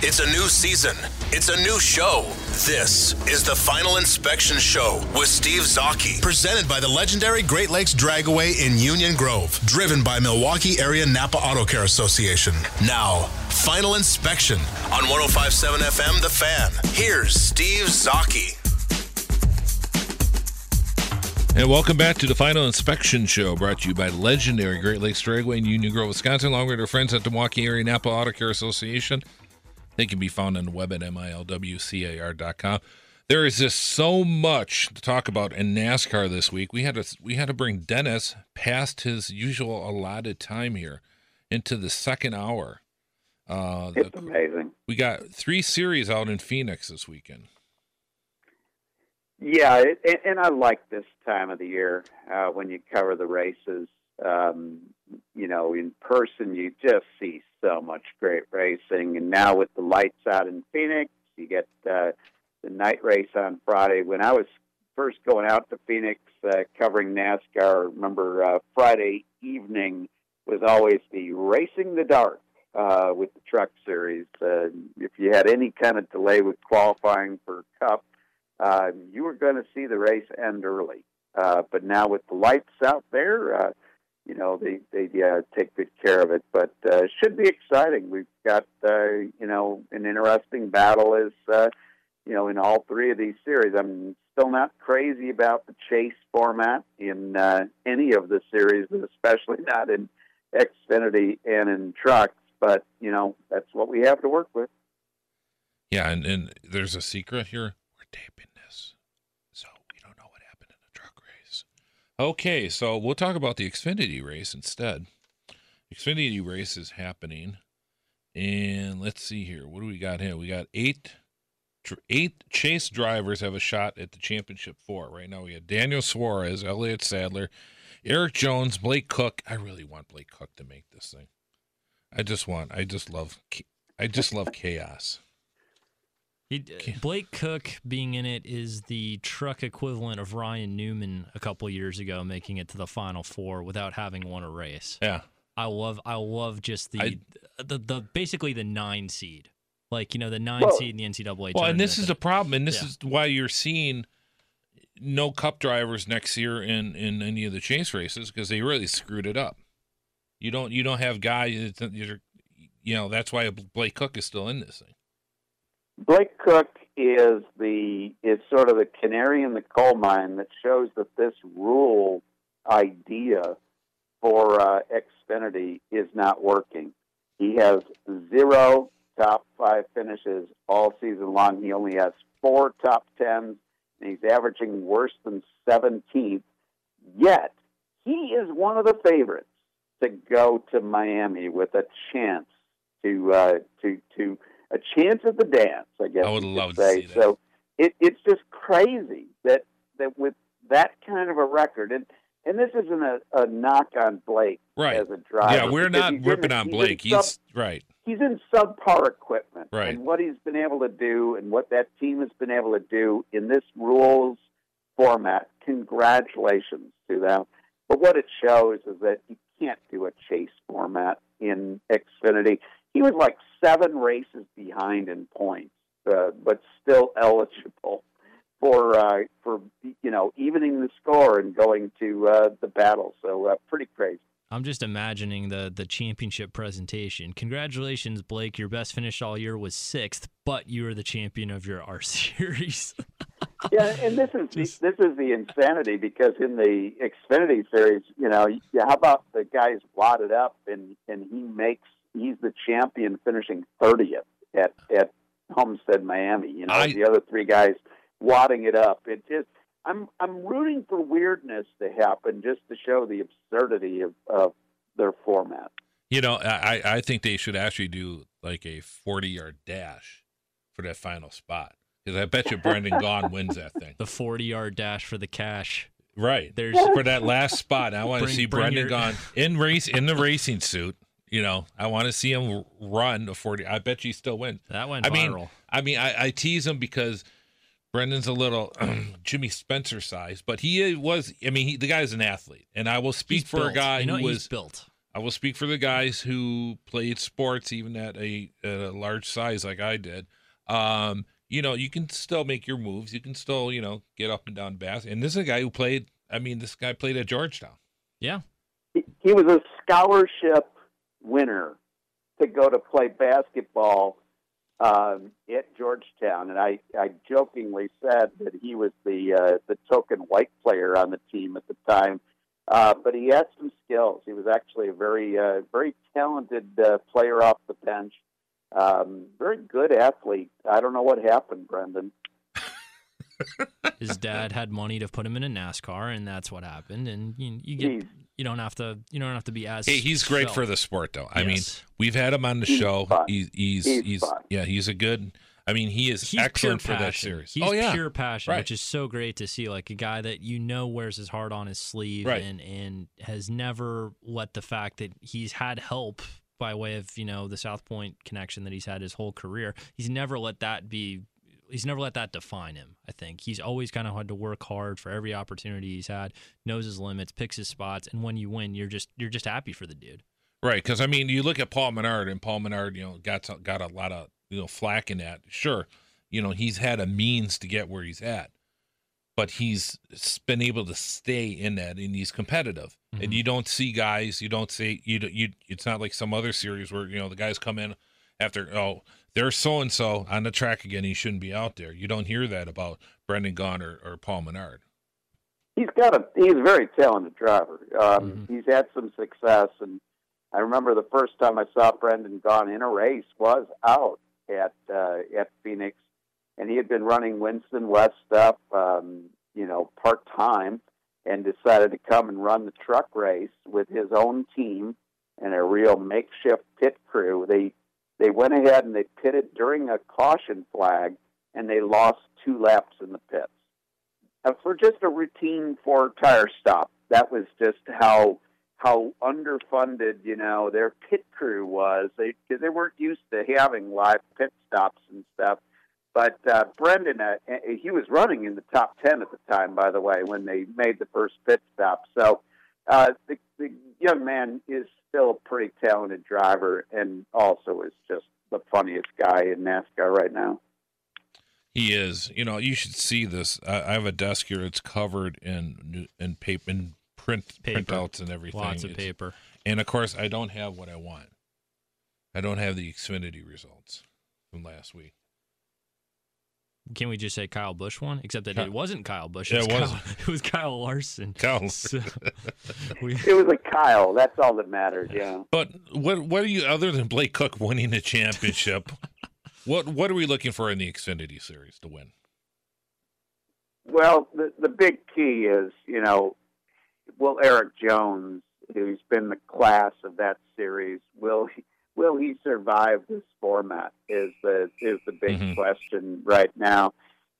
It's a new season. It's a new show. This is the Final Inspection Show with Steve Zocchi, presented by the legendary Great Lakes Dragaway in Union Grove, driven by Milwaukee Area Napa Auto Care Association. Now, Final Inspection on 1057 FM The Fan. Here's Steve Zocchi. And welcome back to the Final Inspection Show, brought to you by legendary Great Lakes Dragway in Union Grove, Wisconsin, along with our friends at the Milwaukee Area Napa Auto Care Association. They can be found on the web at milwcar.com. There is just so much to talk about in NASCAR this week. We had to we had to bring Dennis past his usual allotted time here into the second hour. Uh, it's the, amazing. We got three series out in Phoenix this weekend. Yeah, it, and I like this time of the year uh, when you cover the races. Um, you know, in person, you just see so much great racing. And now with the lights out in Phoenix, you get uh, the night race on Friday. When I was first going out to Phoenix uh, covering NASCAR, remember uh, Friday evening was always the Racing the Dark uh, with the Truck Series. Uh, if you had any kind of delay with qualifying for Cup, uh, you were going to see the race end early. Uh, but now with the lights out there, uh, you know they they uh, take good care of it. But uh, should be exciting. We've got uh, you know an interesting battle as uh, you know in all three of these series. I'm still not crazy about the chase format in uh, any of the series, especially not in Xfinity and in trucks. But you know that's what we have to work with. Yeah, and, and there's a secret here. We're taping Okay, so we'll talk about the Xfinity race instead. Xfinity race is happening, and let's see here. What do we got here? We got eight eight chase drivers have a shot at the championship four right now. We have Daniel Suarez, Elliott Sadler, Erik Jones, Blake Koch. I really want Blake Koch to make this thing. I just want. I just love. I just love chaos. He, uh, Blake Koch being in it is the truck equivalent of Ryan Newman a couple years ago making it to the final four without having won a race. Yeah. I love I love just the I, the, the basically the nine seed. Like, you know, the nine well, seed in the NCAA Well, and this is the problem, and this yeah. is why you're seeing no cup drivers next year in, in any of the chase races because they really screwed it up. You don't you don't have guys you know, that's why Blake Koch is still in this thing. Blake Koch is the is sort of the canary in the coal mine that shows that this rule idea for uh, Xfinity is not working. He has zero top five finishes all season long. He only has four top tens, and he's averaging worse than 17th. Yet he is one of the favorites to go to Miami with a chance to uh, to to a chance at the dance. I guess I would love to say. To so it, it's just crazy that that with that kind of a record and. And this isn't a, a knock on Blake right. as a driver. Yeah, we're not ripping on Blake. He's, he's right. He's in subpar equipment. Right. And what he's been able to do and what that team has been able to do in this rules format, congratulations to them. But what it shows is that you can't do a chase format in Xfinity he was like seven races behind in points, uh, but still eligible for uh, for you know evening the score and going to uh, the battle. So uh, pretty crazy. I'm just imagining the the championship presentation. Congratulations, Blake! Your best finish all year was sixth, but you are the champion of your R series. yeah, and this is just... the, this is the insanity because in the Xfinity series, you know, how about the guys wadded up and and he makes he's the champion, finishing 30th at at Homestead, Miami. You know, I, the other three guys wadding it up. It just I'm I'm rooting for weirdness to happen just to show the absurdity of, of their format. You know, I I think they should actually do like a 40 yard dash for that final spot because I bet you Brendan Gaughan wins that thing. The 40 yard dash for the cash. Right. There's for that last spot. I want to see bring Brendan your- Gaughan in race in the racing suit. You know, I want to see him run a 40. I bet you he still wins. that went I mean. I mean, I, I tease him because Brendan's a little Jimmy Spencer size, but he was. I mean, he, the guy's an athlete, and I will speak He's for a built. guy you know, who was. built. I will speak for the guys who played sports, even at a, at a large size like I did. Um, you know, you can still make your moves. You can still, you know, get up and down bass. And this is a guy who played. I mean, this guy played at Georgetown. Yeah. He, he was a scholarship winner to go to play basketball um, at Georgetown, and I, I jokingly said that he was the uh, the token white player on the team at the time. Uh, but he had some skills. He was actually a very uh, very talented uh, player off the bench. Um, very good athlete. I don't know what happened, Brendan. His dad had money to put him in a NASCAR, and that's what happened. And you, you get you don't have to you don't have to be as. Hey, he's great felt. for the sport, though. I mean, we've had him on the He's show. fun. He's he's He's he's, fun. yeah, he's a good. I mean, he is He's excellent pure for that passion. series. He's oh yeah, pure passion, Right. which is so great to see. Like a guy that you know wears his heart on his sleeve, Right. and and has never let the fact that he's had help by way of you know the South Point connection that he's had his whole career. He's never let that be. He's never let that define him. I think he's always kind of had to work hard for every opportunity he's had, knows his limits, picks his spots, and when you win, you're just you're just happy for the dude. Right, because I mean, you look at Paul Menard, and Paul Menard, you know, got some- got a lot of you know flack in that. Sure, you know, he's had a means to get where he's at, but he's been able to stay in that, and he's competitive. Mhm. And you don't see guys, you don't see you don't- you. It's not like some other series where you know the guys come in after oh there's so and so on the track again, he shouldn't be out there. You don't hear that about Brendan Gaughan or, or Paul Menard. he's got a he's a very talented driver. Um, Mhm. He's had some success, and I remember the first time I saw Brendan Gaughan in a race was out at uh, at Phoenix, and he had been running Winston West stuff, um, you know, part time, and decided to come and run the truck race with his own team and a real makeshift pit crew. They they went ahead and they pitted during a caution flag, and they lost two laps in the pits uh, for just a routine four tire stop. That was just how how underfunded you know their pit crew was. They they weren't used to having live pit stops and stuff. But uh, Brendan, uh, he was running in the top ten at the time, by the way, when they made the first pit stop. So uh, the, the young man is still a pretty talented driver, and also is just the funniest guy in NASCAR right now. He is. You know, you should see this. I, I have a desk here. It's covered in in paper, in print Paper. printouts and everything. Lots of It's- paper. And of course, I don't have what I want. I don't have the Xfinity results from last week. Can we just say Kyle Busch won? Except that Ky- it wasn't Kyle Busch. Yeah, It, was it Kyle, wasn't. it was Kyle Larson. Kyle. So, we, It was a Kyle. That's all that mattered. Yeah. But what what are you other than Blake Koch winning the championship? what what are we looking for in the Xfinity series to win? Well, the the big key is, you know, will Erik Jones, who's been the class of that series, will he, will he survive this format? Is the is the big Mhm. question right now.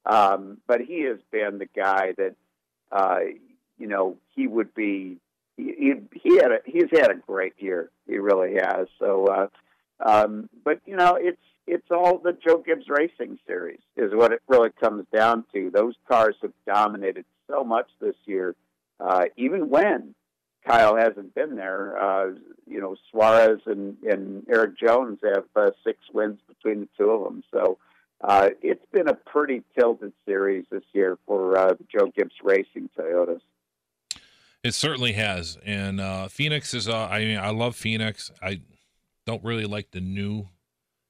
Um, but he has been the guy that, uh, you know, he would be. He, he he had a he's had a great year. He really has. So, uh, um, but you know, it's it's all the Joe Gibbs Racing Series is what it really comes down to. Those cars have dominated so much this year, uh, even when Kyle hasn't been there. Uh, you know, Suarez and, and Erik Jones have uh, six wins between the two of them. So uh, it's been a pretty tilted series this year for uh, Joe Gibbs Racing Toyotas. It certainly has, and uh, Phoenix is. Uh, I mean, I love Phoenix. I don't really like the new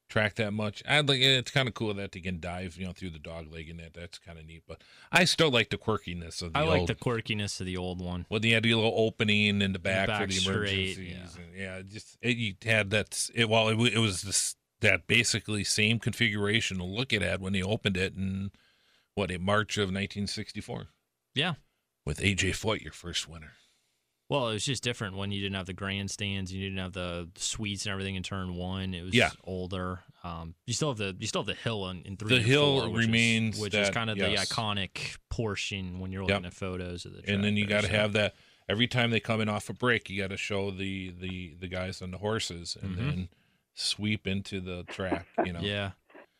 track that much. I like it's kind of cool that they can dive, you know, through the dog leg and that. That's kind of neat. But I still like the quirkiness of the I like old. the quirkiness of the old one. Well, they had the little opening in the back, for back the straight, emergencies. yeah. And yeah, just it, you had that. It, well, it, it was this that basically same configuration to look at it when they opened it in what in March of 1964. Yeah. With AJ Foyt, your first winner. Well, it was just different when you didn't have the grandstands, you didn't have the suites and everything in turn one. It was Yeah. older. Um, you still have the you still have the hill in, in three. The hill four, which is- remains which is kind of yes. the iconic portion when you're Yep. looking at photos of the. Track and then you got to so. have that every time they come in off a break. You got to show the the the guys on the horses, and Mhm. then sweep into the track. You know. Yeah,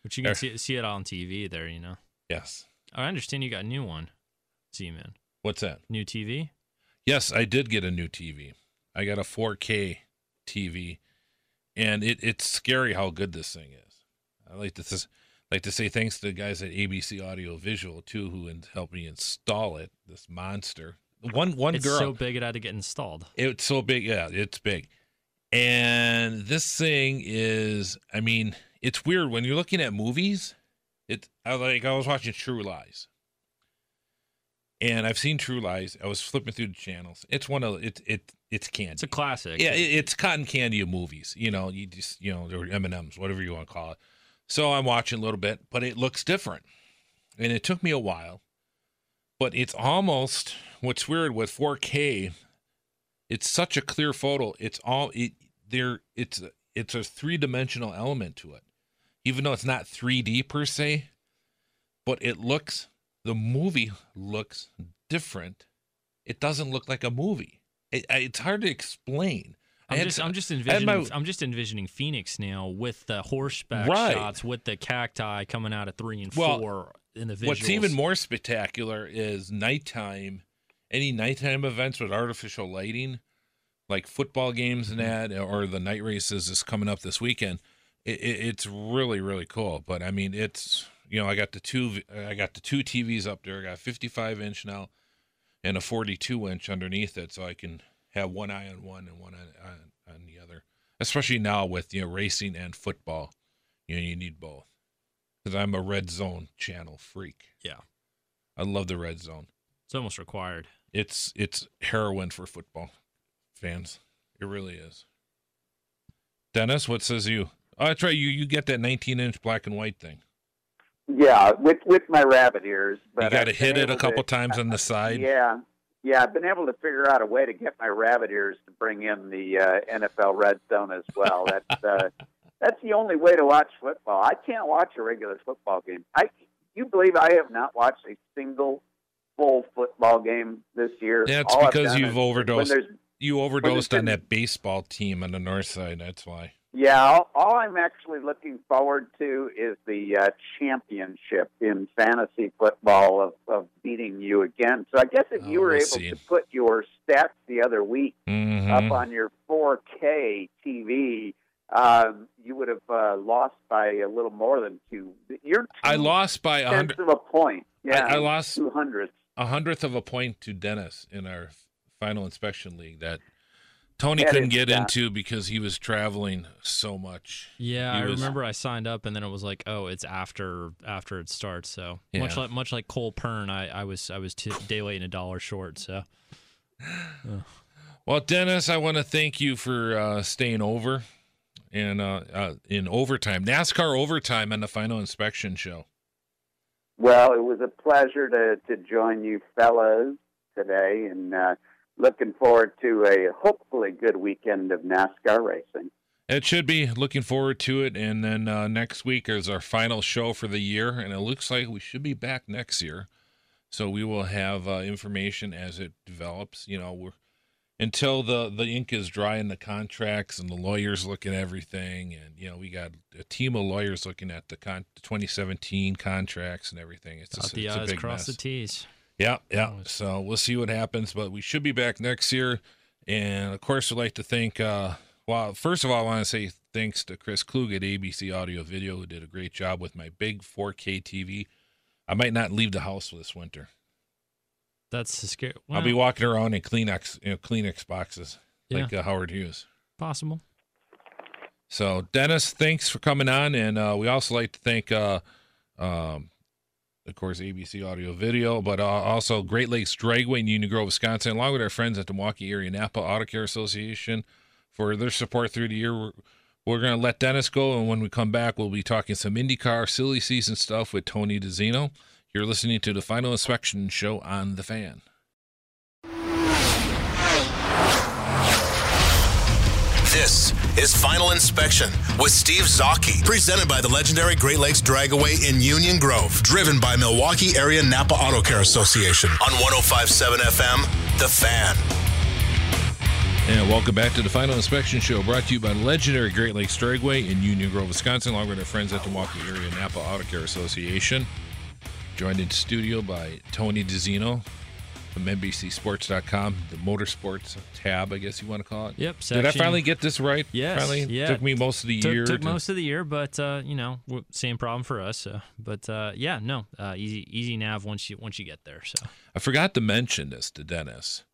but you can see see it on TV there. You know, Yes. I understand you got a new one. See, man, What's that? new TV. Yes, I did get a new TV. I got a 4K TV, and it, it's scary how good this thing is. I like to s- like to say thanks to the guys at ABC Audio Visual too, who in- helped me install it. This monster. One one It's girl. so big it had to get installed. It's so big. Yeah, it's big. And this thing is, I mean, it's weird when you're looking at movies. It, I like, I was watching True Lies, and I've seen True Lies. I was flipping through the channels. It's one of it. It it's candy. It's a classic. Yeah, it, it's cotton candy of movies. You know, you just you know, or M and M's, whatever you want to call it. So I'm watching a little bit, but it looks different, and it took me a while. But it's almost what's weird with 4K. It's such a clear photo. It's all it there. It's it's a three dimensional element to it, even though it's not 3D per se. But it looks the movie looks different. It doesn't look like a movie. It, it's hard to explain. I'm just, to- I'm just envisioning, my- I'm just envisioning Phoenix now with the horseback Right. shots, with the cacti coming out of three and Well, four in the visuals. What's even more spectacular is nighttime. Any nighttime events with artificial lighting, like football games and mm-hmm. that, or the night races is coming up this weekend. It, it, it's really really cool. But I mean, it's you know I got the two I got the two TVs up there. I got a 55 inch now, and a 42 inch underneath it, so I can have one eye on one and one on, on, on the other. Especially now with you know racing and football, you know you need both. Because I'm a red zone channel freak. Yeah. I love the red zone. It's almost required. It's it's heroin for football fans. It really is. Dennis, what says you? Oh, that's right. You you get that 19 inch black and white thing. Yeah, with with my rabbit ears. But you got to hit it a couple to- times on the side. Yeah, yeah. I've been able to figure out a way to get my rabbit ears to bring in the uh, NFL red zone as well. That's uh, that's the only way to watch football. I can't watch a regular football game. I you believe I have not watched a single full football game this year? That's All because you've overdosed. You overdosed on that baseball team on the north side. That's why. Yeah, all, all I'm actually looking forward to is the uh, championship in fantasy football of, of beating you again. So I guess if Oh, you were we'll able see. to put your stats the other week Mhm. up on your 4K TV, um, you would have uh, lost by a little more than two. You're two I lost by a tenths hundred, of a point. Yeah, I lost- two hundredths. a hundredth of a point to Dennis in our final inspection league that Tony That couldn't get bad. into because he was traveling so much. Yeah, He I was- remember I signed up and then it was like, oh, it's after after it starts. So much like much like Cole Pearn, I, I was I was t- day late and a dollar short. So Well, Dennis, I want to thank you for uh, staying over and uh, uh, in overtime, NASCAR overtime on the final inspection show. Well, it was a pleasure to, to join you fellows today and uh, looking forward to a hopefully good weekend of NASCAR racing. It should be looking forward to it. And then uh, next week is our final show for the year. And it looks like we should be back next year. So we will have uh, information as it develops. You know, we're until the the ink is dry in the contracts and the lawyers look at everything. And you know, we got a team of lawyers looking at the con- 2017 contracts and everything. It's, dot just, the it's a big cross mess. the t's. Yeah, yeah. So we'll see what happens, but we should be back next year. And of course, we'd like to thank. Uh, well, first of all, I want to say thanks to Chris Klug at ABC Audio Video, who did a great job with my big 4K TV. I might not leave the house this winter. That's the scary. I'll be walking around in Kleenex, you know, Kleenex boxes Yeah. like uh, Howard Hughes. possible. So, Dennis, thanks for coming on, and uh, we also like to thank, uh, um, of course, ABC Audio Video, but uh, also Great Lakes Dragway in Union Grove, Wisconsin, along with our friends at the Milwaukee Area Napa Auto Care Association for their support through the year. We're, we're going to let Dennis go, and when we come back, we'll be talking some IndyCar silly season stuff with Tony DiZinno. You're listening to the Final Inspection Show on The Fan. This is Final Inspection with Steve Zocchi, presented by the legendary Great Lakes Dragaway in Union Grove, driven by Milwaukee Area Napa Auto Care Association on 1057 FM, The Fan. And welcome back to the Final Inspection Show, brought to you by the legendary Great Lakes Dragway in Union Grove, Wisconsin, along with our friends at the Milwaukee Area Napa Auto Care Association. Joined in studio by Tony DiZinno from NBCSports.com, the motorsports tab, I guess you want to call it. Yep. Did I finally get this right? Yes, Finally? yeah. Took me most of the took, year. took to- most of the year, but uh, you know, same problem for us. So, but uh, yeah, no, uh, easy easy nav once you once you get there. So I forgot to mention this to Dennis.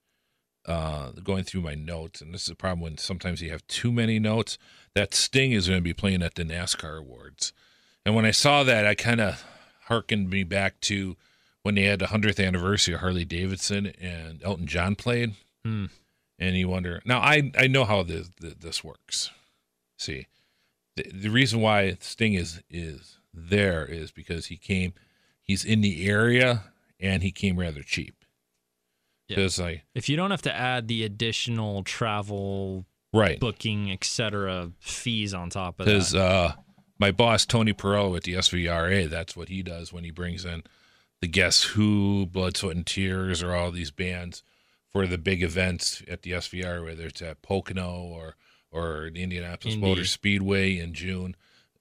Uh, going through my notes, and this is a problem when sometimes you have too many notes. That Sting is going to be playing at the NASCAR Awards, and when I saw that, I kind of harkened me back to when they had the hundredth anniversary of Harley Davidson and Elton John played, Hmm. and you wonder. Now I I know how this this works. See, the, the reason why Sting is is there is because he came, he's in the area, and he came rather cheap. Yeah. Because like if you don't have to add the additional travel, right, booking, etc. fees on top of because that, uh, my boss Tony Perot at the SVRA, that's what he does when he brings in the Guess Who, Blood, Sweat, and Tears, or all these bands for the big events at the SVR, whether it's at Pocono or or the Indianapolis Indy. Motor Speedway in June.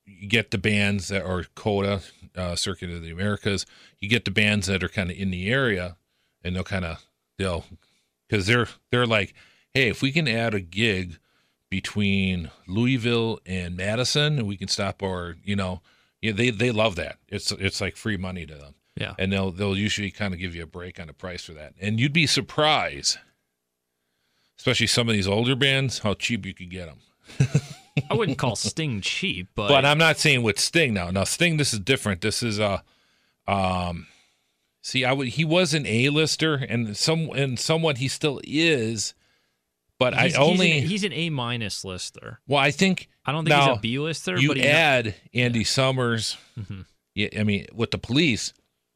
You get the bands that are COTA, uh, Circuit of the Americas. You get the bands that are kind of in the area, and they'll kind of they'll because they're they're like, hey, if we can add a gig between Louisville and Madison, and we can stop our, you know, yeah, they they love that. It's it's like free money to them, yeah, and they'll they'll usually kind of give you a break on the price for that, and you'd be surprised, especially some of these older bands, how cheap you could get them. I wouldn't call Sting cheap, but, But I'm not saying with Sting now. Now Sting, this is different. This is a, um, see, I would he was an A-lister, and some and somewhat he still is, but he's, I only he's an, he's an A minus lister. well, I think I don't think now, he's a B lister. you but add Andy Summers. Mhm. Yeah, I mean with the police,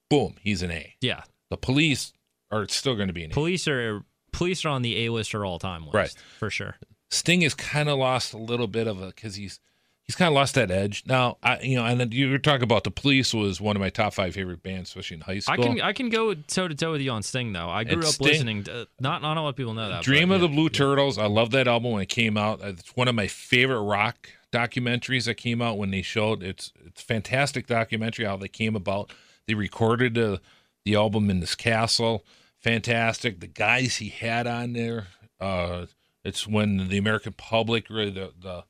boom, he's an A. yeah, The police are still going to be an A. police are police are on the A lister all time list, Right. For sure. Sting has kind of lost a little bit of a because he's he's kind of lost that edge now. I you know, and then you were talking about the police was one of my top five favorite bands, especially in high school. I can I can go toe to toe with you on Sting though. I grew And up Sting- listening. To, not not a lot of people know that. Dream but of yeah. the Blue Turtles. I love that album when it came out. Uh, it's one of my favorite rock documentaries that came out when they showed it's it's fantastic documentary how they came about. They recorded the the album in this castle. Fantastic. The guys he had on there. Uh, it's when the American public, really the the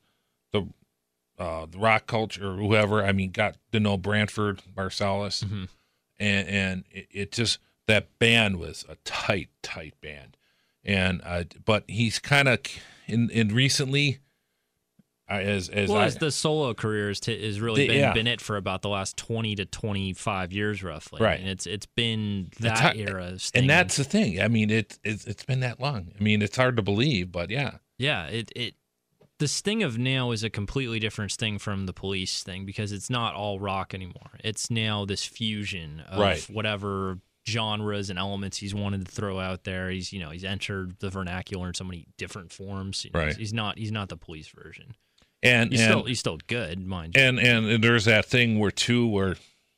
the uh, the rock culture or whoever. I mean, got to know Branford Marsalis, Mhm. and and it, it just that band was a tight tight band, and uh, but he's kind of in in recently, Uh, as as Well, I, as the solo career t- is really The- been, yeah. been it for about the last twenty to twenty five years, roughly. Right. and it's it's been It's that hard- era. Sting. and that's the thing. I mean, it, it's it's been that long. I mean, it's hard to believe, but yeah, yeah. It it the Sting of now is a completely different thing from the Police thing because it's not all rock anymore. It's now this fusion of Right. whatever genres and elements he's wanted to throw out there. He's you know he's entered the vernacular in so many different forms. You know, Right. He's not he's not the Police version. And He's and, still he's still good, mind you. and and there's that thing where too where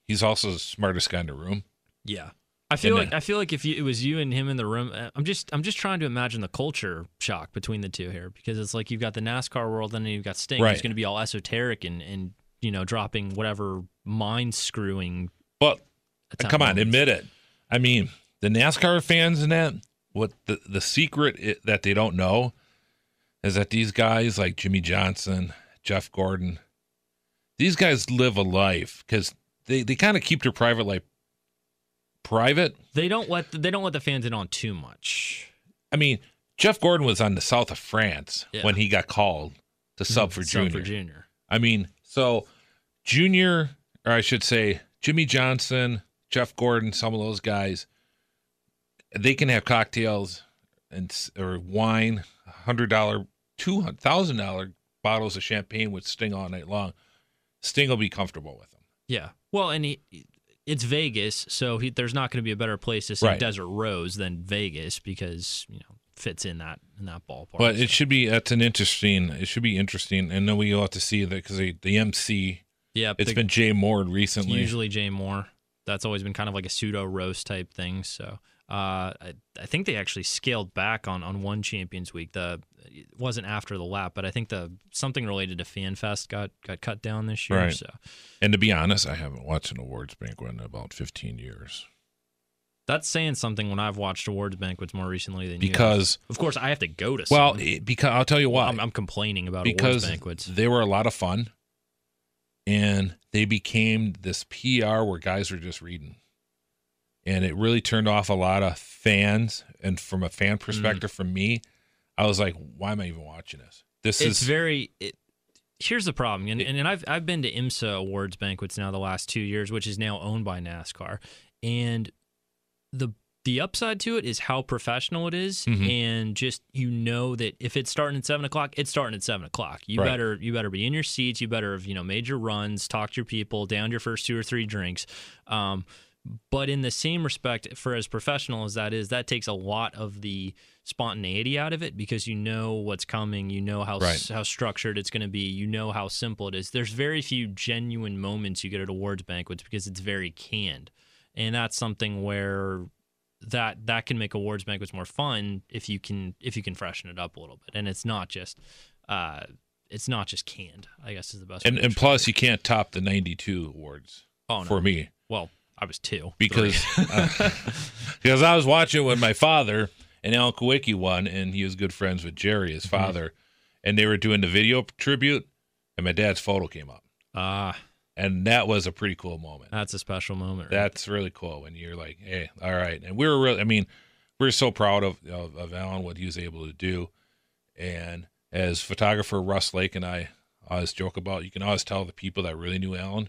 he's also the smartest guy in the room. Yeah. I feel And, like uh, I feel like if you, it was you and him in the room, uh, I'm just I'm just trying to imagine the culture shock between the two here because it's like you've got the NASCAR world and then you've got Sting who's going to be all esoteric and and you know dropping whatever mind screwing. But come on, moments. admit it. I mean, the NASCAR fans and that what the the secret that they don't know is that these guys like Jimmie Johnson, Jeff Gordon, these guys live a life because they they kind of keep their private life private. They don't let they don't let the fans in on too much. I mean, Jeff Gordon was on the south of France Yeah. when he got called to mm-hmm. sub for Sub Junior. for Junior. I mean, so Junior, or I should say, Jimmie Johnson, Jeff Gordon, some of those guys, they can have cocktails and or wine, hundred dollar, two thousand dollar bottles of champagne with Sting all night long. Sting will be comfortable with them. Yeah. Well, and he, it's Vegas, so he, there's not going to be a better place to see Right. Desert Rose than Vegas because you know fits in that in that ballpark. But So, it should be that's an interesting. It should be interesting, and then we ought to see that because the MC. yeah, It's the- been Jay Mohr it's recently. usually Jay Mohr. That's always been kind of like a pseudo roast type thing. So uh, I, I think they actually scaled back on on one Champions Week. The it wasn't after the lap, but I think the something related to FanFest got got cut down this year. Right. So and to be honest, I haven't watched an awards banquet in about 15 years that's saying something when I've watched awards banquets more recently than you. because of course I have to go to. well, some. it, because I'll tell you why. I'm, I'm complaining about because awards banquets. they were a lot of fun, and they became this PR where guys were just reading, and it really turned off a lot of fans. And from a fan Mm. perspective, from me, I was like, why am I even watching this? This it's is very it, here's the problem and, and, and I've, I've been to imsa awards banquets now the last two years which is now owned by nascar and the the upside to it is how professional it is, Mhm. and just you know that if it's starting at seven o'clock it's starting at seven o'clock you Right. better you better be in your seats you better have you know made your runs talked to your people down your first two or three drinks um, but in the same respect for as professional as that is that takes a lot of the spontaneity out of it because you know what's coming you know how Right. how structured it's going to be you know how simple it is. There's very few genuine moments you get at awards banquets because it's very canned. And that's something where that that can make awards banquets more fun if you can if you can freshen it up a little bit. And it's not just uh it's not just canned i guess is the best and and plus you can't top the 92 awards oh, no. for me. Well i was two. Because uh, because I was watching when my father and Alan Kulwicki won, and he was good friends with Jerry, his father, and they were doing the video tribute, and my dad's photo came up, ah. And that was a pretty cool moment. that's a special moment right? That's really cool when you're like, hey, all right, and we were really, I mean, we are so proud of, of of Alan what he was able to do, and as photographer Russ Lake and I always joke about, you can always tell the people that really knew Alan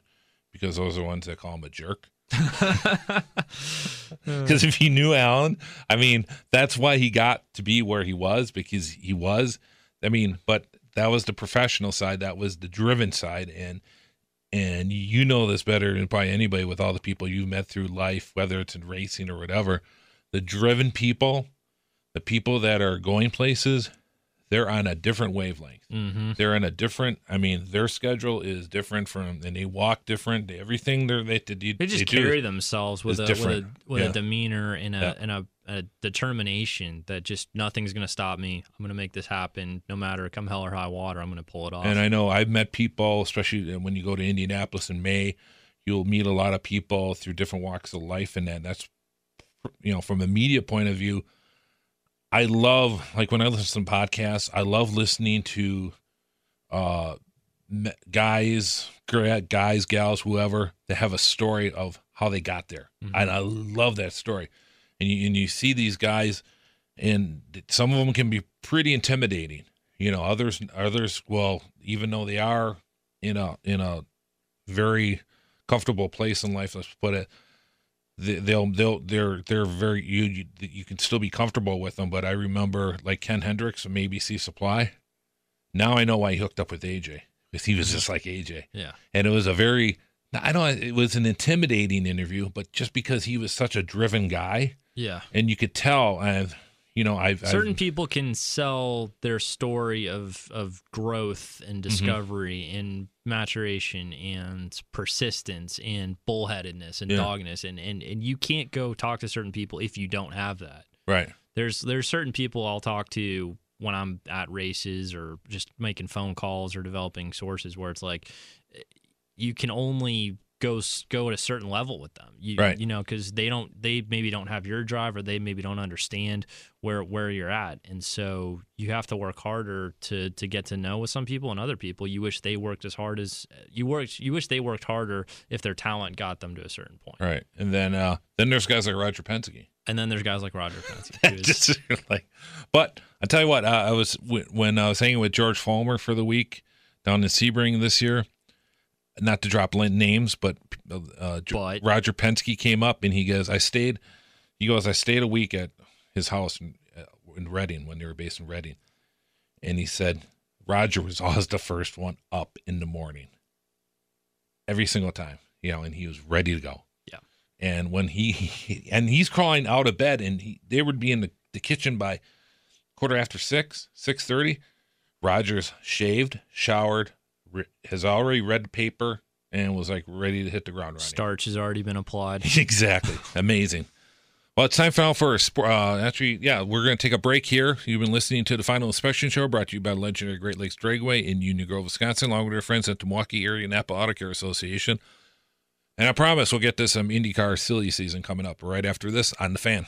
because those are the ones that call him a jerk. Because if he knew Alan, I mean, that's why he got to be where he was because he was. I mean, but that was the professional side. That was the driven side, and and you know this better than probably anybody with all the people you've met through life, whether it's in racing or whatever. The driven people, the people that are going places, they're on a different wavelength. mm-hmm. They're in a different. I mean, their schedule is different from, and they walk different. Everything they're, they they, they just they carry themselves with a, with a with Yeah. a demeanor and a Yeah. and a, a determination that just nothing's gonna stop me. I'm gonna make this happen, no matter come hell or high water. I'm gonna pull it off. And I know I've met people, especially when you go to Indianapolis in May, you'll meet a lot of people through different walks of life, and that that's you know from a media point of view. I love like when I listen to podcasts, I love listening to uh guys, guys, gals, whoever that have a story of how they got there, Mhm. and I love that story. And you and you see these guys, and some of them can be pretty intimidating. You know, others others well, even though they are in a in a very comfortable place in life, let's put it, they'll they'll they're they're very you you, you can still be comfortable with them. But I remember like Ken Hendricks from ABC Supply. Now I know why he hooked up with AJ because he was just like AJ, yeah, and it was a very I don't it was an intimidating interview, but just because he was such a driven guy, yeah. and you could tell, I've you know I've Certain I've, people can sell their story of of growth Mm-hmm. and discovery and maturation and persistence and bullheadedness and Yeah. dogness and, and and you can't go talk to certain people if you don't have that. right. there's there's certain people I'll talk to when I'm at races or just making phone calls or developing sources where it's like eh, you can only go go at a certain level with them. You, Right. You know, because they don't they maybe don't have your drive or they maybe don't understand where where you're at, and so you have to work harder to to get to know with some people and other people. You wish they worked as hard as you worked. You wish they worked harder if their talent got them to a certain point. Right. And then uh then there's guys like Roger Penske. And then there's guys like Roger Penske. Just like but I tell you what, uh, I was when I was hanging with George Follmer for the week down in Sebring this year, not to drop names, but uh But- Roger Penske came up and he goes, "I stayed he goes, I stayed a week at his house in, uh, in Reading when they were based in Reading." And he said Roger was always the first one up in the morning. Every single time, you know, and he was ready to go. Yeah. And when he and he's crawling out of bed, and he, they would be in the, the kitchen by quarter after six, six thirty. Rogers shaved, showered, re- has already read the paper, and was like ready to hit the ground running. Starch has already been applied. exactly, amazing. Well, it's time for for a sport. Uh, actually, yeah, we're going to take a break here. You've been listening to the Final Inspection Show, brought to you by legendary Great Lakes Dragway in Union Grove, Wisconsin, along with our friends at the Milwaukee Area Napa Auto Care Association. And I promise we'll get to some IndyCar silly season coming up right after this on the fan.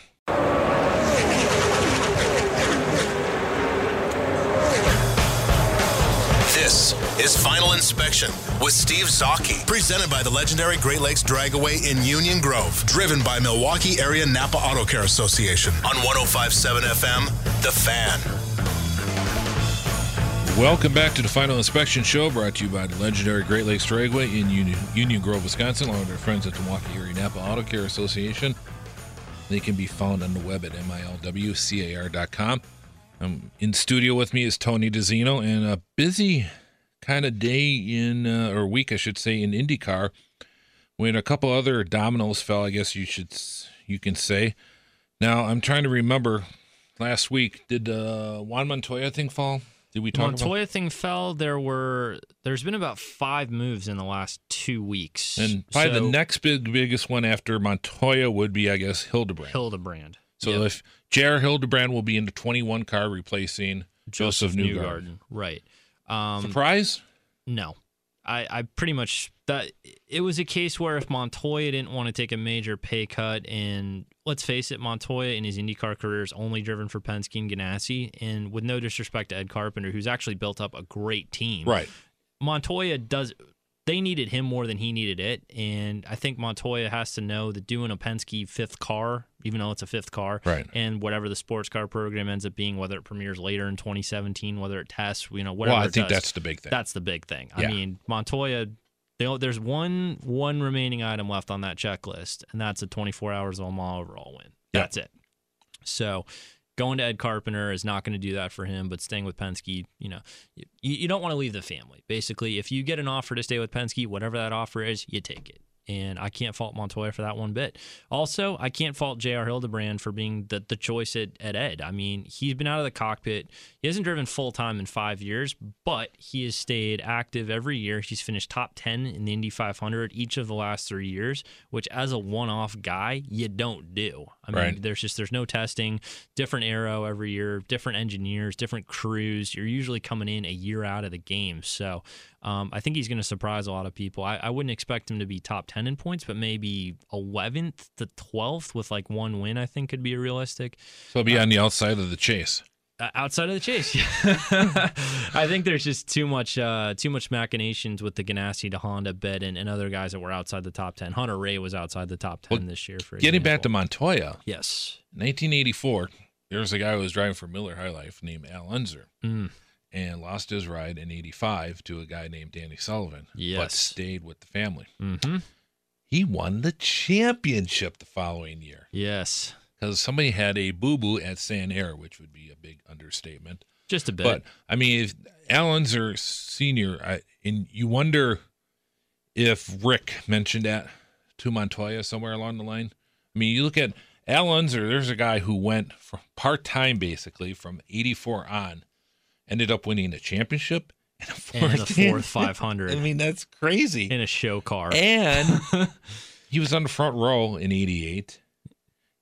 This is Final Inspection with Steve Zocchi, presented by the legendary Great Lakes Dragaway in Union Grove, driven by Milwaukee Area Napa Auto Care Association on 1057 FM, The Fan. Welcome back to the Final Inspection Show, brought to you by the legendary Great Lakes Dragway in Union, Union Grove, Wisconsin, along with our friends at the Milwaukee Area Napa Auto Care Association. They can be found on the web at milwcar.com. Um, in studio with me is Tony DiZinno, and a busy kind of day in, uh, or week, I should say, in IndyCar, when a couple other dominoes fell. I guess you should, you can say. Now I'm trying to remember. Last week, did uh, Juan Montoya thing fall? Did we talk Montoya thing fell. There were there's been about five moves in the last two weeks, And probably So, the next big biggest one after Montoya would be, I guess, Hildebrand. Hildebrand. so Yep. if J.R. Hildebrand will be in the 21 car replacing Joseph, Newgarden. right? Um, Surprise? No, I, I pretty much that it was a case where if Montoya didn't want to take a major pay cut, and let's face it, Montoya in his IndyCar career is only driven for Penske and Ganassi, and with no disrespect to Ed Carpenter, who's actually built up a great team, Right. Montoya does. They needed him more than he needed it, and I think Montoya has to know that doing a Penske fifth car, even though it's a fifth car, Right. and whatever the sports car program ends up being, whether it premieres later in 2017, whether it tests, you know, whatever. Well, I think does, that's the big thing. that's the big thing. Yeah. I mean, Montoya. they- There's one one remaining item left on that checklist, and that's a 24 hours of a mile overall win. That's it. So, going to Ed Carpenter is not going to do that for him. But staying with Penske, you know, you, you don't want to leave the family. Basically, if you get an offer to stay with Penske, whatever that offer is, you take it. And I can't fault Montoya for that one bit. Also, I can't fault J.R. Hildebrand for being the, the choice at, at Ed. I mean, he's been out of the cockpit. He hasn't driven full time in five years, but he has stayed active every year. He's finished top 10 in the Indy 500 each of the last three years, which as a one off guy, you don't do. I mean, Right. there's just there's no testing, different aero every year, different engineers, different crews. You're usually coming in a year out of the game. So um, I think he's going to surprise a lot of people. I, I wouldn't expect him to be top 10 in points, but maybe 11th to 12th with like one win, I think could be realistic. so it'll be on the outside of the chase. Uh, outside of the chase, I think there's just too much, uh, too much machinations with the Ganassi to Honda bid and, and other guys that were outside the top ten. Hunter Ray was outside the top ten Well, this year. For Getting back to. Montoya, yes, 1984, there was a guy who was driving for Miller High Life named Al Unser Mm. And lost his ride in 85 to a guy named Danny Sullivan, but stayed with the family. mm-hmm. He won the championship the following year yes, because somebody had a boo boo at Sanair, which would be a big understatement. just a bit. But I mean, if Al Unser Senior, I, and you wonder if Rick mentioned that to Montoya somewhere along the line. I mean, you look at Al Unser. There's a guy who went from part time basically from '84 on, ended up winning a championship and a fourth, and the fourth 500 I mean, that's crazy. in a show car. And he was on the front row in '88,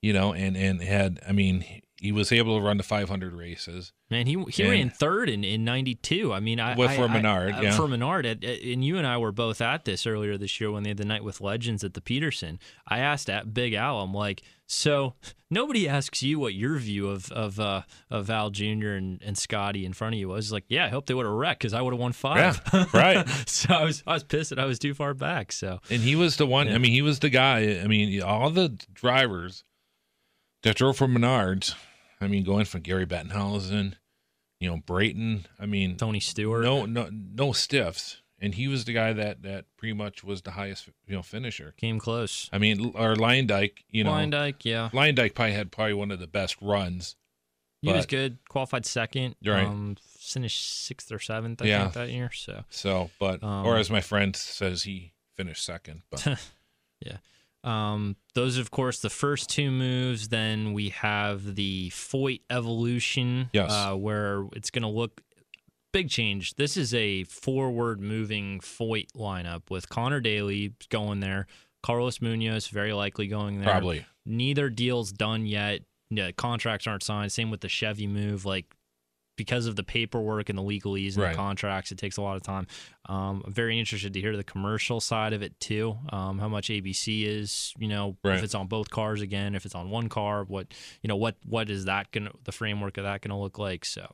you know, and and had I mean, he was able to run the 500 races. Man, he he And- ran third in, in '92. I mean, I With- for I- Menard, uh, yeah. for Menard, at- at- and you and I were both at this earlier this year when they had the night with legends at the Petersen. I asked at Big Al, I'm like, so nobody asks you what your view of of uh, of Al Jr. and, and Scotty in front of you was. Like, yeah, I hope they would have wrecked because I would have won five. Yeah, right. so I was I was pissed that I was too far back. So And he was the one. I mean, he was the guy. I mean, all the drivers that drove for Menards. I mean, going from Gary Bettenhausen, you know, Brayton. I mean, Tony Stewart, no, no, no stiffs. And he was the guy that that pretty much was the highest, you know, finisher. came close. I mean, or Luyendyk. You know, Luyendyk, yeah, Luyendyk probably had probably one of the best runs. he was good. Qualified second. Right. Um, finished sixth or seventh, I Yeah. think, that year. So. So, but Um, or as my friend says, he finished second. But yeah, Um, those, of course, the first two moves. Then we have the Foyt evolution, Yes. uh, where it's going to look big change. This is a forward moving Foyt lineup with Conor Daly going there, Carlos Munoz very likely going there. Probably. Neither deal's done yet. Yeah, contracts aren't signed. Same with the Chevy move. Like because of the paperwork and the legalese and Right. the contracts, it takes a lot of time. Um, I'm very interested to hear the commercial side of it too. Um, how much ABC is, you know, Right. if it's on both cars again, if it's on one car, what, you know, what what is that gonna the framework of that gonna look like? So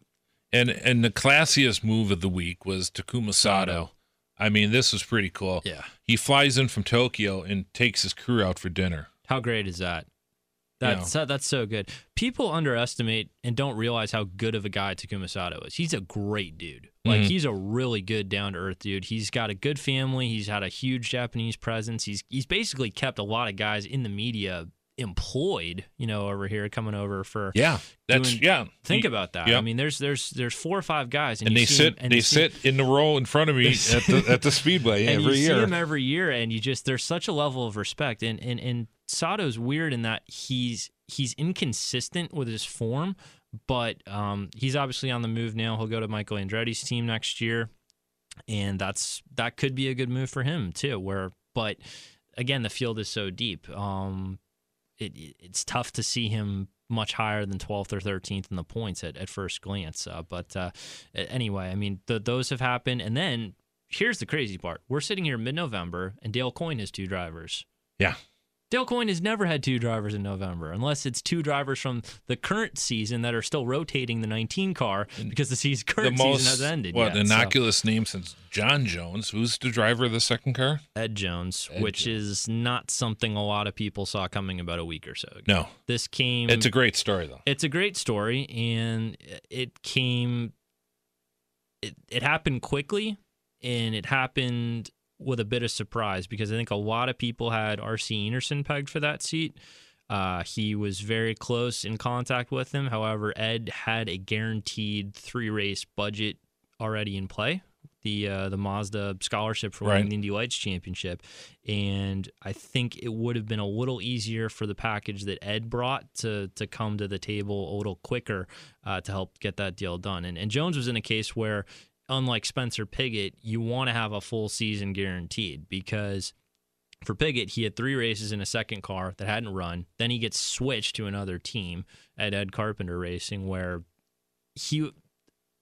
And and the classiest move of the week was Takuma Sato. Sato. I mean, this was pretty cool. yeah, He flies in from Tokyo and takes his crew out for dinner. how great is that? That's that, that's so good. People underestimate and don't realize how good of a guy Takuma Sato is. He's a great dude. Like Mhm. he's a really good down to earth dude. He's got a good family. He's had a huge Japanese presence. He's he's basically kept a lot of guys in the media employed. You know, over here coming over for. Yeah, that's Doing- yeah. Think He- about that. yeah. I mean, there's there's there's four or five guys, and, and they sit and they sit in the row in front of me at the at the speedway and every you year. see him every year, and you just there's such a level of respect. And and and Sato's weird in that he's he's inconsistent with his form, but um, he's obviously on the move now. He'll go to Michael Andretti's team next year, and that's that could be a good move for him too. Where, but again, the field is so deep. Um, it it's tough to see him much higher than 12th or 13th in the points at, at first glance. Uh, but uh, anyway, I mean, th- those have happened. And then here's the crazy part we're sitting here mid November, and Dale Coyne has two drivers. yeah, Dale Coyne has never had two drivers in November, unless it's two drivers from the current season that are still rotating the 19 car because the season, the current most season has ended. what yet. So- innocuous name since John Jones, who's the driver of the second car. Ed Jones, Ed which is not something a lot of people saw coming about a week or so ago. No, This came. it's a great story though. It's a great story, and it came. It it happened quickly, and it happened with a bit of surprise because I think a lot of people had RC Enerson pegged for that seat. Uh, he was very close in contact with him. However, Ed had a guaranteed three race budget already in play. The uh, the Mazda scholarship for winning Right. the Indy Lights Championship, and I think it would have been a little easier for the package that Ed brought to to come to the table a little quicker uh, to help get that deal done. And and Jones was in a case where, unlike Spencer Pigot, you want to have a full season guaranteed because for Pigot, he had three races in a second car that hadn't run. Then he gets switched to another team at Ed Carpenter Racing, where he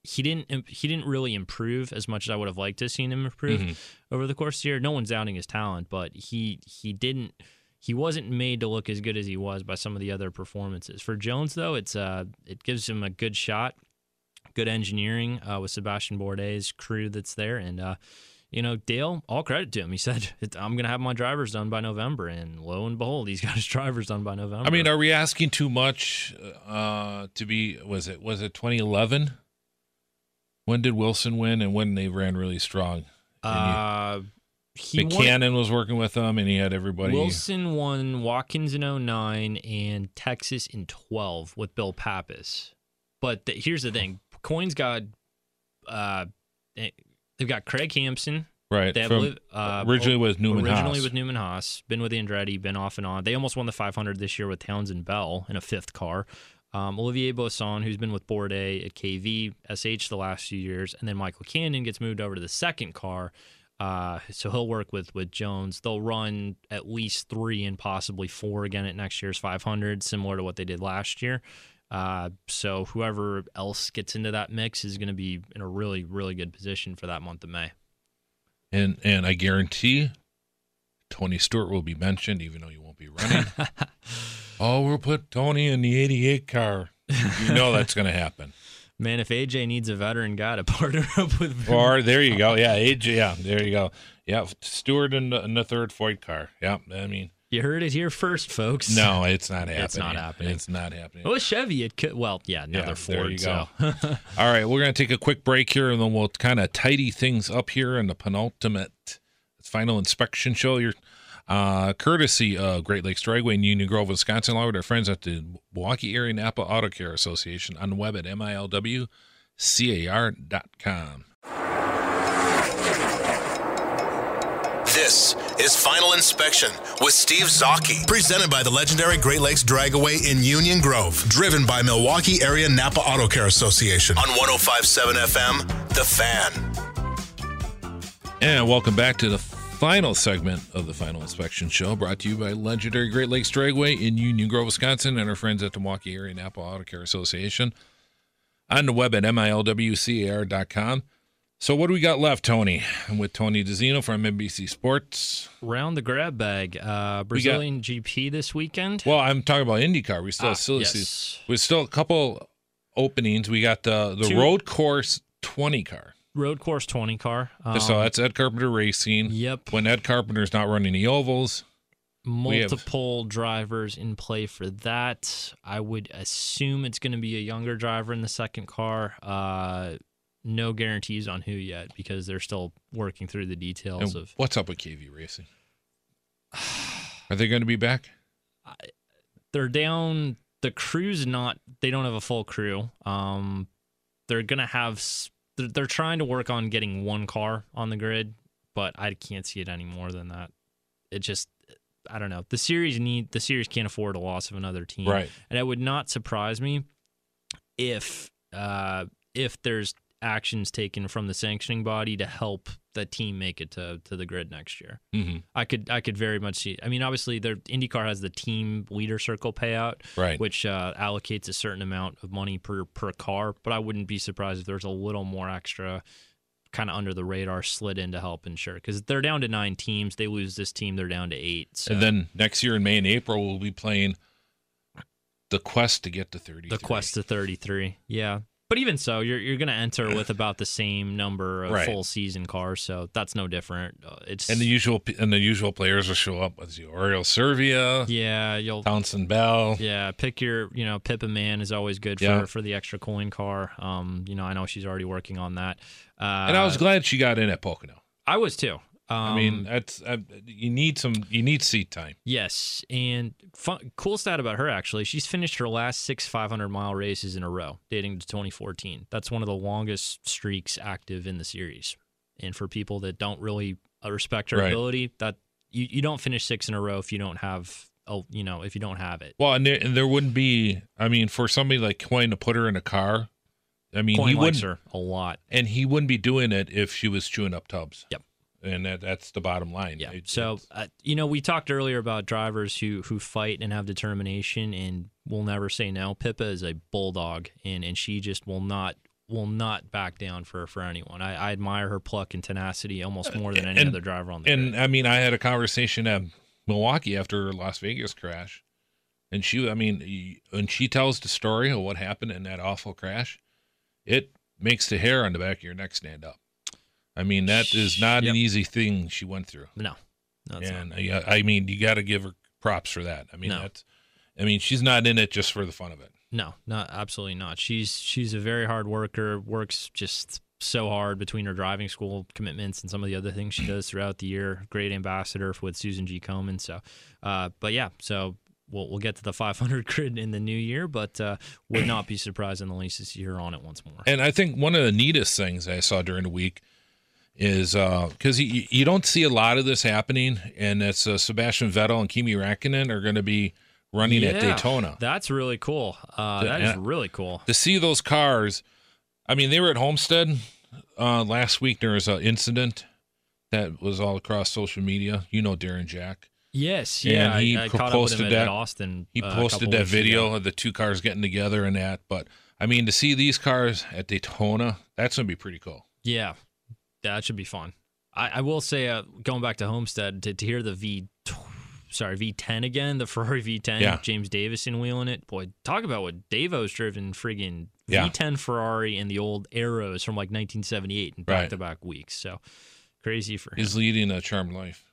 he didn't he didn't really improve as much as I would have liked to have seen him improve Mhm. over the course of the year. No one's doubting his talent, but he he didn't he wasn't made to look as good as he was by some of the other performances. For Jones, though, it's uh it gives him a good shot, good engineering uh, with Sebastian Bourdais' crew that's there, and uh, you know Dale, all credit to him. He said I'm gonna have my drivers done by November, and lo and behold, he's got his drivers done by November. I mean, are we asking too much uh, to be? Was it was it 2011? When did Wilson win, and when they ran really strong? uh, he won- was working with them, and he had everybody. Wilson won Watkins in 09 and Texas in 12 with Bill Pappas. But th- here's the thing Coyne's got, uh, they- they've got Craig Hampson. right They have from uh, originally with Newman originally Haas. with Newman Haas, been with Andretti, been off and on. They almost won the 500 this year with Townsend Bell in a fifth car. Um, Olivier Boisson, who's been with Bourdais at KV, SH the last few years, and then Michael Cannon gets moved over to the second car. Uh, so he'll work with with Jones. They'll run at least three and possibly four again at next year's 500, similar to what they did last year. Uh, so whoever else gets into that mix is going to be in a really, really good position for that month of May. and and I guarantee Tony Stewart will be mentioned, even though you won't be running. oh, we'll put Tony in the '88 car. You know that's going to happen. Man, if AJ needs a veteran guy to partner up with, Or there you go. Yeah, AJ. Yeah, there you go. Yeah, Stewart in the, in the third Foyt car. Yeah, I mean, you heard it here first, folks. no, it's not happening. It's not happening. It's not happening. Well, Chevy, it could. Well, yeah, another Yeah, Ford. there you so. All right, we're going to take a quick break here, and then we'll kind of tidy things up here in the penultimate final inspection show. Your uh, courtesy of Great Lakes Dragway in Union Grove, Wisconsin, along with our friends at the Milwaukee Area Napa Auto Care Association on the web at milwcar.com. This is Final Inspection with Steve Zocchi. Presented by the legendary Great Lakes Dragaway in Union Grove. Driven by Milwaukee Area Napa Auto Care Association. On 1057 FM, The Fan. And welcome back to the final segment of the Final Inspection Show, brought to you by legendary Great Lakes Dragway in Union Grove, Wisconsin, and our friends at the Milwaukee Area Napa Auto Care Association. On the web at milwcar.com. So what do we got left, Tony? I'm with Tony DiZinno from NBC Sports. Round the grab bag. Uh, Brazilian GP this weekend. Well, I'm talking about IndyCar. We still Ah, still yes. see we still a couple openings. We got the the Two- road course 20 car. Road course 20 car. Um, so that's Ed Carpenter Racing. Yep. When Ed Carpenter's not running the ovals, we have- multiple drivers in play for that. I would assume it's going to be a younger driver in the second car. Uh, no guarantees on who yet because they're still working through the details and of. what's up with KV Racing? Are they going to be back? They're down. The crew's not. They don't have a full crew. Um, they're gonna have. They're, they're trying to work on getting one car on the grid, but I can't see it any more than that. It just. I don't know. The series need the series can't afford a loss of another team. Right. And it would not surprise me if uh, if there's actions taken from the sanctioning body to help the team make it to, to the grid next year. Mm-hmm. I could I could very much see. I mean, obviously, their IndyCar has the team leader circle payout, Right. which uh, allocates a certain amount of money per per car. But I wouldn't be surprised if there's a little more extra, kind of under the radar, slid in to help ensure because they're down to nine teams. They lose this team, they're down to eight. So And then next year in May and April, we'll be playing the quest to get to 30. the quest to 33 yeah but even so you're you're going to enter with about the same number of Right. full season cars so that's no different Uh, it's And the usual and the usual players will show up as the Oriol Servia, yeah you'll Townsend Bell. yeah pick your you know Pippa Mann is always good for Yeah. for the extra coin car um you know i know she's already working on that uh And I was glad she got in at Pocono. i was too um, I mean, that's uh, you need some you need seat time. Yes, and fun, cool stat about her actually, she's finished her last six 500 mile races in a row, dating to 2014. That's one of the longest streaks active in the series. And for people that don't really uh, respect her Right. ability, that you, you don't finish six in a row if you don't have oh you know if you don't have it. Well, and there, and there wouldn't be. I mean, for somebody like Coyne to put her in a car, I mean, Coyne he likes wouldn't, her a lot. and he wouldn't be doing it if she was chewing up tubs. Yep. And that, that's the bottom line. Yeah. It- so uh, you know, we talked earlier about drivers who who fight and have determination and will never say no. Pippa is a bulldog, and and she just will not will not back down for for anyone. I, I admire her pluck and tenacity almost more than any and- other driver on the and grid. I mean, I had a conversation at Milwaukee after her Las Vegas crash, and she, I mean, when she tells the story of what happened in that awful crash, it makes the hair on the back of your neck stand up. I mean, that is not Yep. an easy thing she went through. No, no, and not. I, I mean, you got to give her props for that. I mean, No. that's, I mean, she's not in it just for the fun of it. No, not absolutely not. She's she's a very hard worker. Works just so hard between her driving school commitments and some of the other things she does throughout the year. Great ambassador with Susan G. Komen. So, uh, but yeah, so we'll we'll get to the 500 grid in the new year, but uh, would not be surprised in the least to see her on it once more. And I think one of the neatest things I saw during the week is because you, you don't see a lot of this happening, and it's uh, Sebastian Vettel and Kimi Räikkönen are going to be running at Daytona. That's really cool. Uh, that is yeah. really cool. To see those cars, I mean, they were at Homestead uh, last week. There was an incident that was all across social media. You know Darren Jack. Yes, And yeah. he I, I caught up with posted him that- at Austin. He uh, posted that video ago. of the two cars getting together and that. But I mean, to see these cars at Daytona, that's going to be pretty cool. Yeah, that should be fun. I, I will say, uh, going back to Homestead, to, to hear the V, sorry V10 again, the Ferrari V10, Yeah. James Davison wheeling it. Boy, talk about what Davo's driven friggin' Yeah. V10 Ferrari and the old Arrows from like 1978 in Right. back to back weeks. So crazy for him. He's leading a charmed life.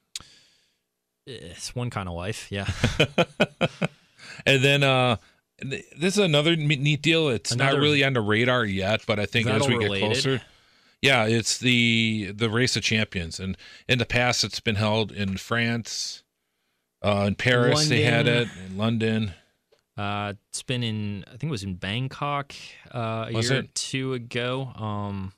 it's one kind of life. Yeah. and then uh this is another neat deal. It's not really on the radar yet, but I think as we get closer, yeah, it's the the race of champions, and in the past it's been held in France, uh, in Paris they had it, in London. Uh, it's been in, I think it was in Bangkok uh, a Was year or two ago. Um,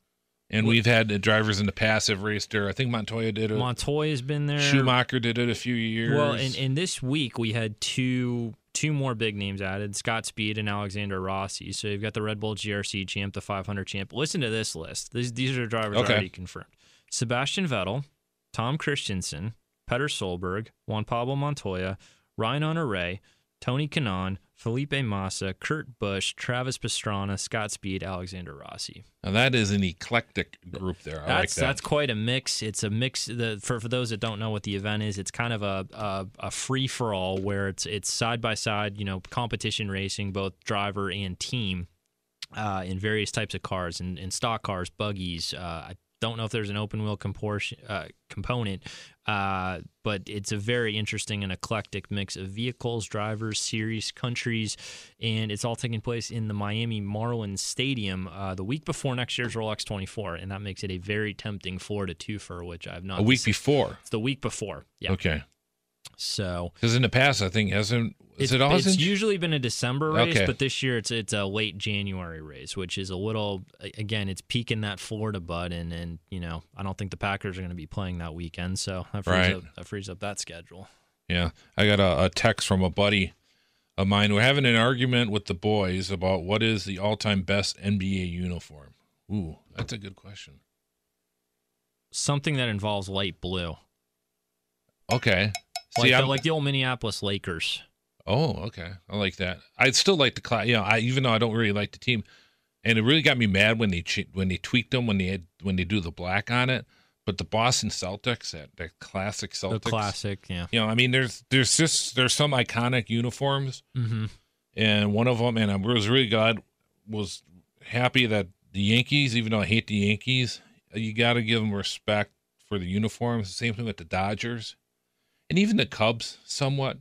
And we've had uh, drivers in the past have raced there. I think Montoya did it. Montoya's been there. Schumacher did it a few years. Well, and, and this week we had two two more big names added: Scott Speed and Alexander Rossi. So you've got the Red Bull GRC champ, the 500 champ. Listen to this list. These these are drivers Okay. already confirmed: Sebastian Vettel, Tom Kristensen, Petter Solberg, Juan Pablo Montoya, Ryan Hunter-Reay, Tony Kanaan, Felipe Massa, Kurt Busch, Travis Pastrana, Scott Speed, Alexander Rossi. now that is an eclectic group there. I like That's that. that's quite a mix. It's a mix. The, for for those that don't know what the event is, it's kind of a a, a free for all where it's it's side by side. You know, competition racing, both driver and team, uh, in various types of cars and in, stock cars, buggies. Uh, I don't know if there's an open wheel compor- uh, component, uh, but it's a very interesting and eclectic mix of vehicles, drivers, series, countries, and it's all taking place in the Miami Marlins Stadium uh, the week before next year's Rolex 24, and that makes it a very tempting Florida twofer, which I've not a week seen. before. It's the week before, yeah. Okay. So Because in the past, I think hasn't is it's, it it's usually been a December race, Okay. but this year it's it's a late January race, which is a little again it's peaking that Florida bud, and and you know I don't think the Packers are going to be playing that weekend, so that frees Right. up that frees up that schedule. Yeah, I got a, a text from a buddy of mine. We're having an argument with the boys about what is the all-time best NBA uniform. Ooh, that's a good question. Something that involves light blue, Okay. Like See, the, like the old Minneapolis Lakers. Oh, okay. I like that. I'd still like the class. You know, I even though I don't really like the team, and it really got me mad when they che- when they tweaked them when they had when they do the black on it. But the Boston Celtics, that that classic Celtics, The classic, yeah. You know, I mean, there's there's just there's some iconic uniforms, Mm-hmm. and one of them, and I was really glad, was happy that the Yankees, even though I hate the Yankees, you got to give them respect for the uniforms. Same thing with the Dodgers, and even the Cubs, somewhat.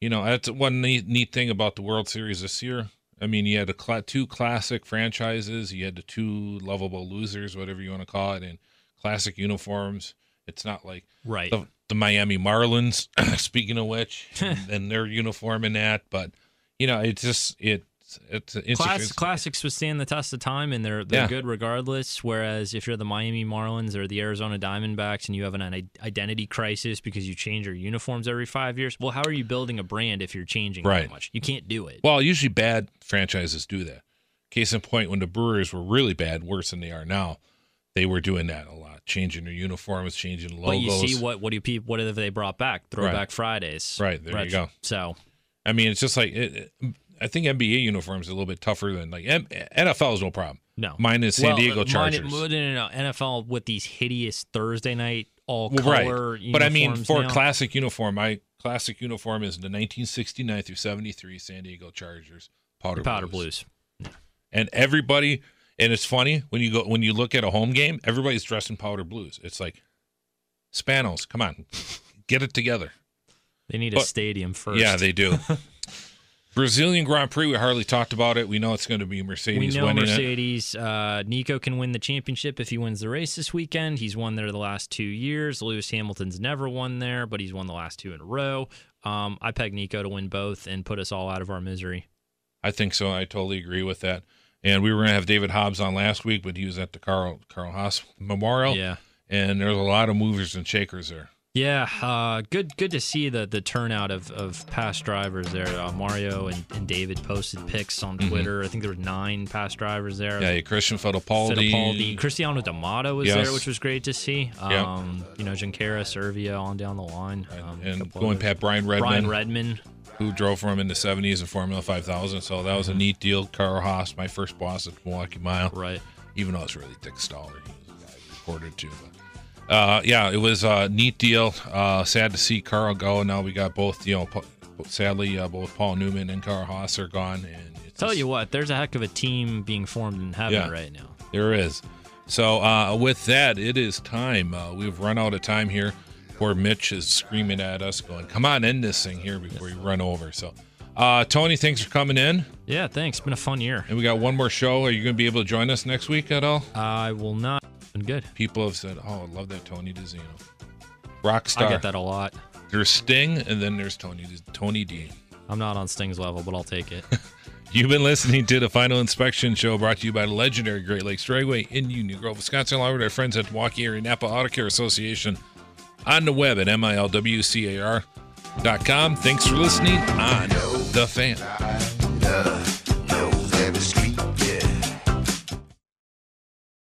You know, that's one neat, neat thing about the World Series this year. I mean, you had the cla two classic franchises, you had the two lovable losers, whatever you want to call it, and classic uniforms. It's not like Right. the, the Miami Marlins, speaking of which, and their uniform in that. But you know, it's just it it's it's Class, classics withstand the test of time and they're they're Yeah. good regardless. Whereas if you're the Miami Marlins or the Arizona Diamondbacks and you have an identity crisis because you change your uniforms every five years, well, how are you building a brand if you're changing Right. that much? You can't do it. Well, usually bad franchises do that. Case in point, when the Brewers were really bad, worse than they are now, they were doing that a lot, changing their uniforms, changing logos. but you see what what do people what have they brought back? Throwback Fridays. Right, there you go. So I mean, it's just like it- I think NBA uniforms are a little bit tougher than like M- NFL is no problem. no. Mine is San Well, Diego mine- Chargers. no, no, no, NFL with these hideous Thursday night all Well, color. right, but I mean, uniforms for a classic uniform, my classic uniform is the 1969 through 73 San Diego Chargers powder, powder blues. blues. and everybody. And it's funny when you go when you look at a home game, everybody's dressed in powder blues. It's like Spanos, come on, get it together. They need a But- stadium first. Yeah, they do. Brazilian Grand Prix, we hardly talked about it. We know it's going to be We Mercedes know winning it. Mercedes. Uh, Nico can win the championship if he wins the race this weekend. He's won there the last two years. Lewis Hamilton's never won there, but he's won the last two in a row. Um, I peg Nico to win both and put us all out of our misery. I think so. I totally agree with that. And we were going to have David Hobbs on last week, but he was at the Carl Carl Haas Memorial. Yeah. And there's a lot of movers and shakers there. Yeah, uh, good good to see the the turnout of, of past drivers there. Uh, Mario and, and David posted pics on Twitter. I think there were nine past drivers there. Mm-hmm. Yeah, Christian Fittipaldi. Fittipaldi. Cristiano da Matta was Yes. there, which was great to see. Yeah. Um, you know, Giancara, Servia on down the line. Um, a and going past Brian Redman, Brian Redman. who drove for him in the 70s in Formula 5000. So that was Mm-hmm. a neat deal. Carl Haas, my first boss at Milwaukee Mile. Right. even though it's really Dick Stoller. He was the guy reported to. But, uh, yeah, it was a neat deal. Uh, sad to see Carl go. Now we got both, you know, sadly, uh, both Paul Newman and Carl Haas are gone. And it's Tell just- you what, there's a heck of a team being formed in heaven Yeah. right now. There is. So uh, with that, it is time. Uh, we've run out of time here. Poor Mitch is screaming at us, going, "Come on, end this thing here before you run over." So, uh, Tony, thanks for coming in. Yeah, thanks. Been a fun year. And we got one more show. Are you going to be able to join us next week at all? I will not. Been good. People have said, "Oh, I love that Tony DiZinno." Rockstar. I get that a lot. There's Sting, and then there's Tony Tony D. I'm not on Sting's level, but I'll take it. You've been listening to the Final Inspection Show brought to you by the legendary Great Lakes Dragway in Union Grove, Wisconsin, along with our friends at the Milwaukee Area Napa Auto Care Association on the web at milwcar.com. Thanks for listening on The Fan.